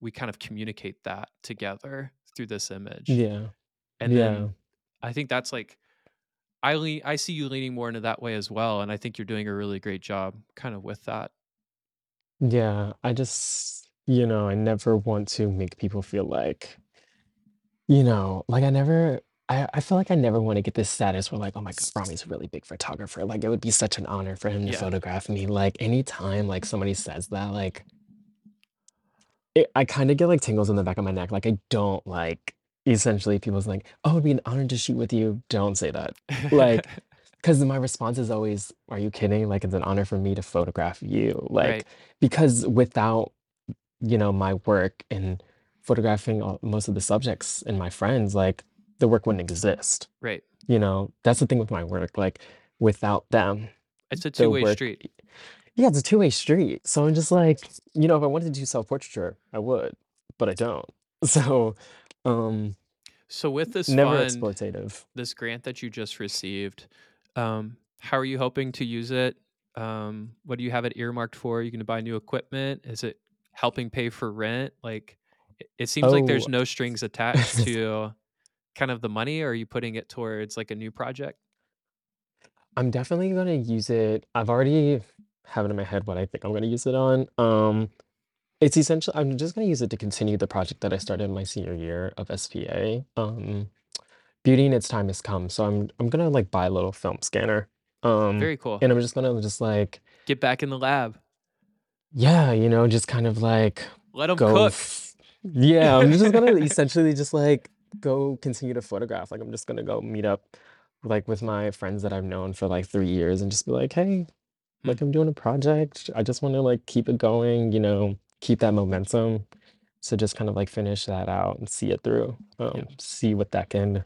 we kind of communicate that together through this image? Yeah. And then Yeah. I think that's like I lean I see you leaning more into that way as well, and I think you're doing a really great job kind of with that. Yeah. I just, you know, I never want to make people feel like, you know, like I never I I feel like I never want to get this status where like, oh my God, Ramie's a really big photographer. Like it would be such an honor for him to Yeah. photograph me. Like anytime like somebody says that, like it, I kind of get like tingles in the back of my neck. Like I don't like essentially people's like, oh, it'd be an honor to shoot with you. Don't say that. Like, because my response is always, are you kidding? Like it's an honor for me to photograph you. Like, Right, because without you know, my work and photographing all, most of the subjects and my friends, like the work wouldn't exist. right. You know, that's the thing with my work. Like without them, It's a the two-way work, street. yeah, it's a two-way street. So I'm just like, you know, if I wanted to do self-portraiture, I would, but I don't. So, um, So with this never fund, exploitative. this grant that you just received, um, how are you hoping to use it? Um, what do you have it earmarked for? Are you gonna buy new equipment? Is it helping pay for rent? Like, it, seems like Oh, there's no strings attached to kind of the money. Or are you putting it towards like a new project? I'm definitely gonna use it. I've already have it in my head what I think I'm gonna use it on. Um, It's essential I'm just gonna use it to continue the project that I started in my senior year of SPA. Um, Beauty in Its Time Has Come, so I'm I'm gonna, like, buy a little film scanner, um, Very cool. and I'm just gonna just, like Get back in the lab. yeah, you know, just kind of, like, Let them go cook. f yeah, I'm just gonna essentially just, like, go continue to photograph, like, I'm just gonna go meet up, like, with my friends that I've known for, like, 3 years and just be like, "Hey, Hmm, like, I'm doing a project, I just wanna, like, keep it going," you know, keep that momentum. So just kind of like finish that out and see it through, yeah. um, see what that can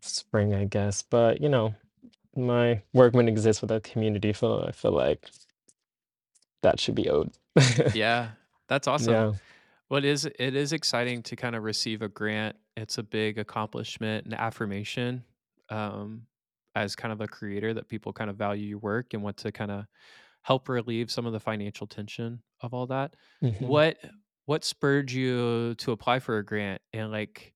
spring, I guess. But you know, my work wouldn't exist without community. So I feel like that should be owed. Yeah. That's awesome. Yeah. Well, it is it is exciting to kind of receive a grant. It's a big accomplishment and affirmation um, as kind of a creator that people kind of value your work and want to kind of help relieve some of the financial tension of all that. hmm What what spurred you to apply for a grant and like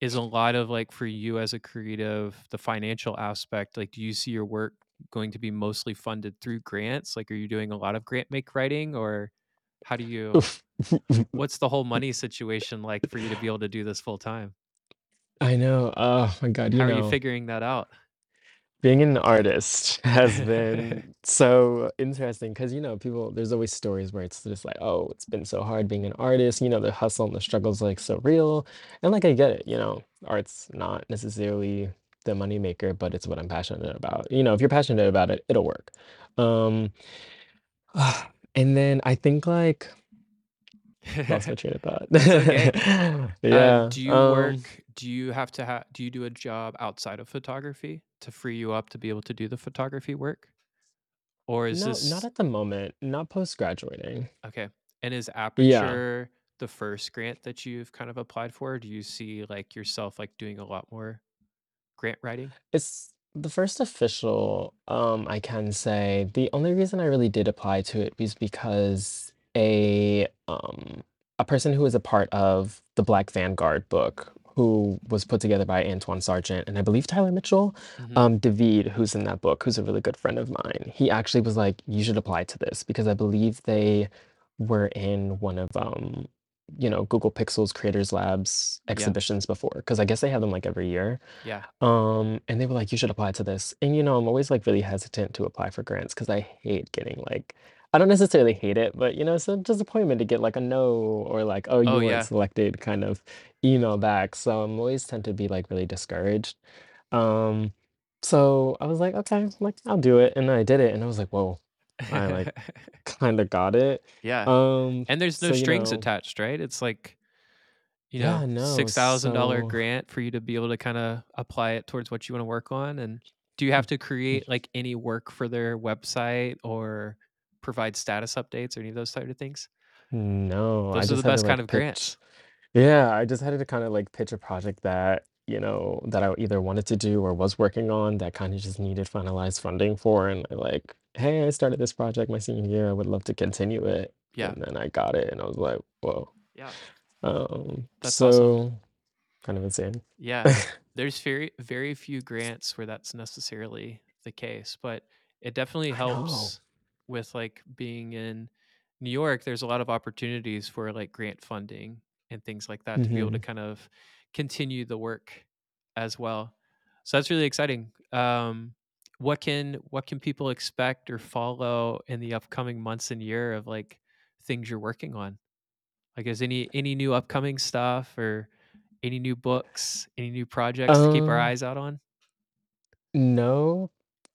is a lot of like for you as a creative the financial aspect like do you see your work going to be mostly funded through grants like are you doing a lot of grant make writing or how do you What's the whole money situation like for you to be able to do this full time? I know. Oh my God. You How are you figuring that out? being an artist has been so interesting because, you know, people, there's always stories where it's just like, oh, it's been so hard being an artist. You know, the hustle and the struggle's like so real. And like, I get it, you know, art's not necessarily the money maker, but it's what I'm passionate about. You know, if you're passionate about it, it'll work. Um, and then I think like, lost my train of thought. Okay. Uh, Yeah. do you Um, work do you have to have? do you do a job outside of photography to free you up to be able to do the photography work? Or is no, not at the moment, not post graduating. okay. And is Yeah. Aperture the first grant that you've kind of applied for? Do you see like yourself like doing a lot more grant writing? It's the first official, um, I can say. The only reason I really did apply to it was because a um a person who was a part of the Black Vanguard book, who was put together by Antwaun Sargent and I believe Tyler Mitchell, hmm um, David, who's in that book, who's a really good friend of mine, he actually was like, you should apply to this because I believe they were in one of um, you know, Google Pixel's Creators Labs Yeah. exhibitions before. Because I guess they have them like every year. Yeah. Um, and they were like, "You should apply to this." And, you know, I'm always, like, really hesitant to apply for grants because I hate getting, like I don't necessarily hate it, but, you know, it's a disappointment to get, like, a no or, like, "Oh, Oh you weren't yeah. selected," kind of email back, so I'm always tend to be, like, really discouraged. Um, so I was like, "Okay," like, "I'll do it," and I did it, and I was like, "Whoa." I, like, kinda got it. yeah. Um, And there's no so, you strings know attached, right? It's like, you know, yeah, no, $6,000 so grant for you to be able to kinda apply it towards what you wanna work on, and do you have to create, like, any work for their website or provide status updates or any of those sort of things? No, I Those are the had to best kind like of pitch. grants. Yeah, I just had to kind of like pitch a project that, you know, that I either wanted to do or was working on that kind of just needed finalized funding for. And I like "Hey, I started this project my senior year, I would love to continue it." Yeah. And then I got it, and I was like, "Whoa." Yeah. Um, That's awesome. so kind of insane. Yeah. There's very very few grants where that's necessarily the case, but it definitely helps with, like, being in New York, there's a lot of opportunities for, like, grant funding and things like that to be able to Mhm. kind of continue the work as well. So that's really exciting. Um, what can what can people expect or follow in the upcoming months and year of, like, things you're working on? Like, is any any new upcoming stuff or any new books, any new projects to keep our Um, eyes out on? no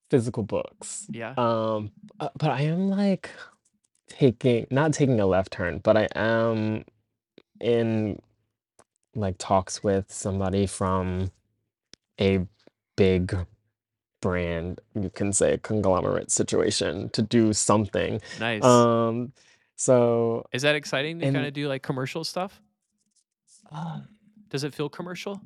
physical books. Yeah. Um, uh, but I am, like, taking not taking a left turn, but I am in, like, talks with somebody from a big brand, you can say conglomerate situation to do something. Nice. Um, so Is that exciting to kinda do, like, commercial stuff? uh, Does it feel commercial?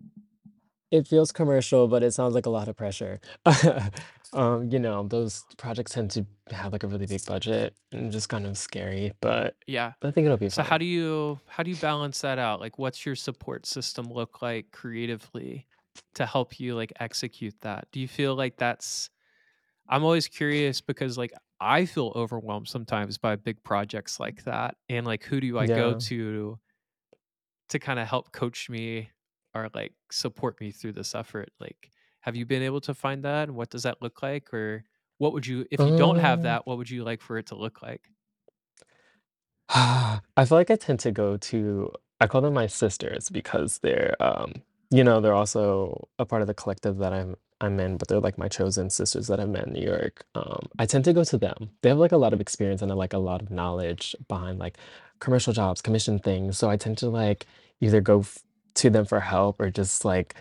it feels commercial, but it sounds like a lot of pressure. Um, you know, those projects tend to have, like, a really big budget and just kind of scary, but Yeah. I think it'll be So how do you how do you balance that out? Like, what's your support system look like creatively to help you, like, execute that? Do you feel like that's I'm always curious because, like, I feel overwhelmed sometimes by big projects like that, and, like, who do I go to to kinda help coach me or, like, support me through this effort? Like, have you been able to find that, and what does that look like? Or what would you if you don't have Um that, what would you like for it to look like? I feel like I tend to go to I call them my sisters because they're um you know they're also a part of the collective that I'm I'm in, but they're like my chosen sisters that I've met in New York. Um, I tend to go to them. They have like a lot of experience and like a lot of knowledge behind like commercial jobs, commission things. So I tend to like either go f- to them for help or just like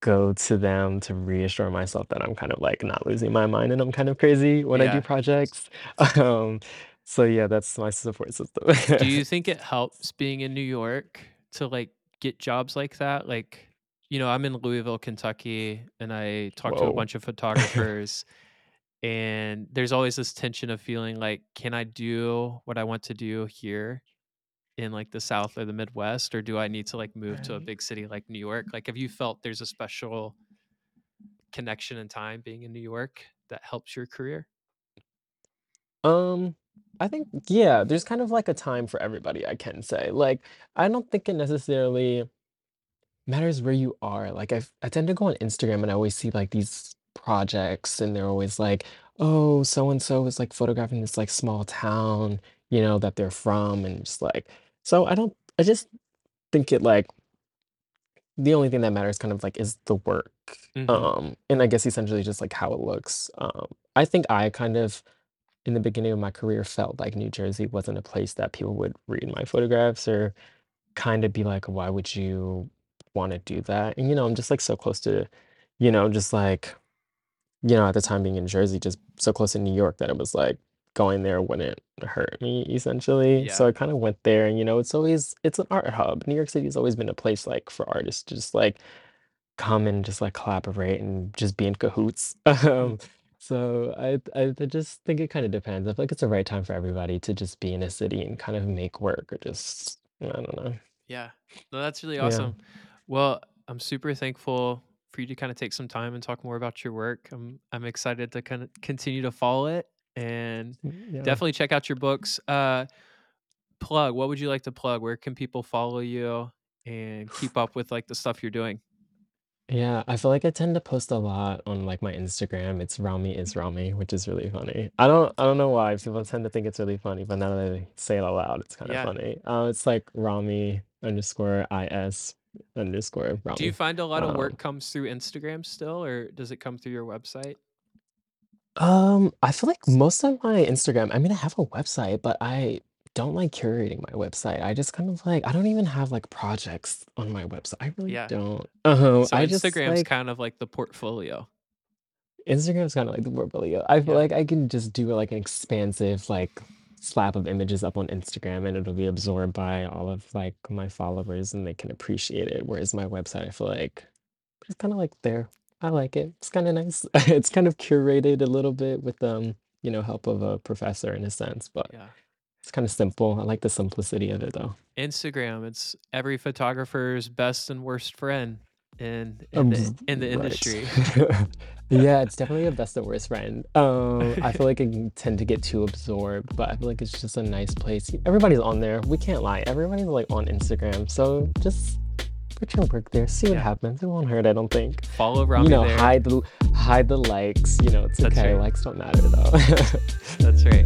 go to them to reassure myself that I'm kind of like not losing my mind and I'm kind of crazy when I do Yeah. projects. Um, so yeah, that's my support system. Do you think it helps being in New York to, like, get jobs like that? Like, you know, I'm in Louisville, Kentucky, and I talk to a bunch of photographers, and there's always this tension of feeling like, "Can I do what I want to do here in, like, the South or the Midwest, or do I need to, like, move to a big city like New York?" Like, have you felt there's a special connection and time being in New York that helps your career? Um, I think yeah, there's kind of like a time for everybody, I can say. Like, I don't think it necessarily matters where you are. Like, I I tend to go on Instagram and I always see like these projects, and they're always like, "Oh, so and so is like photographing this like small town, you know, that they're from," and just like, so I don't. I just think it like the only thing that matters kind of like is the work. Mhm. Um, and I guess essentially just like how it looks. Um, I think I kind of in the beginning of my career felt like New Jersey wasn't a place that people would read my photographs or kind of be like, why would you want to do that? And, you know, I'm just like so close to, you know, just like, you know, at the time being in Jersey, just so close to New York that it was like going there wouldn't hurt me essentially. So I kind of went there and, you know, it's always, it's an art hub. New York City has always been a place like for artists to just like come and just like collaborate and just be in cahoots. Mm. Um, so I I I just think it kind of depends. I feel like it's the right time for everybody to just be in a city and kind of make work or just I don't know. Yeah. No, that's really Yeah. awesome. Well, I'm super thankful for you to kind of take some time and talk more about your work. I'm I'm excited to kind of continue to follow it and Mm, Yeah. definitely check out your books. Uh plug, what would you like to plug? Where can people follow you and keep up with like the stuff you're doing? Yeah, I feel like I tend to post a lot on like my Instagram. It's Ramie is Ramie, which is really funny. I don't I don't know why people tend to think it's really funny, but now that I say it out loud, it's kind of Yeah. funny. Uh, it's like Ramie underscore is underscore Do you find a lot of work Um, comes through Instagram still or does it come through your website? Um, I feel like most of my Instagram I mean, I have a website, but I don't like curating my website. I just kind of like I don't even have like projects on my website. I really Yeah. don't. Uh-huh. So I just Instagram's like kind of like the portfolio. Instagram's kind of like the portfolio. I feel Yeah. like I can just do like an expansive like slap of images up on Instagram and it'll be absorbed by all of like my followers and they can appreciate it. Whereas my website, I feel like it's kind of like there. I like it. It's kind of nice. It's kind of curated a little bit with um you know, help of a professor in a sense, but Yeah. it's kinda simple. I like the simplicity of it, though. Instagram, it's every photographer's best and worst friend in in Um, the in the right. industry. Yeah, it's definitely a best and worst friend. Um, I feel like I tend to get too absorbed, but I feel like it's just a nice place. Everybody's on there, we can't lie. Everybody's, like, on Instagram, so just put your work there, see what Yeah. happens. It won't hurt, I don't think. Follow You Ramie know, there. hide the hide the likes, you know, it's That's okay. right. Likes don't matter, though. That's right.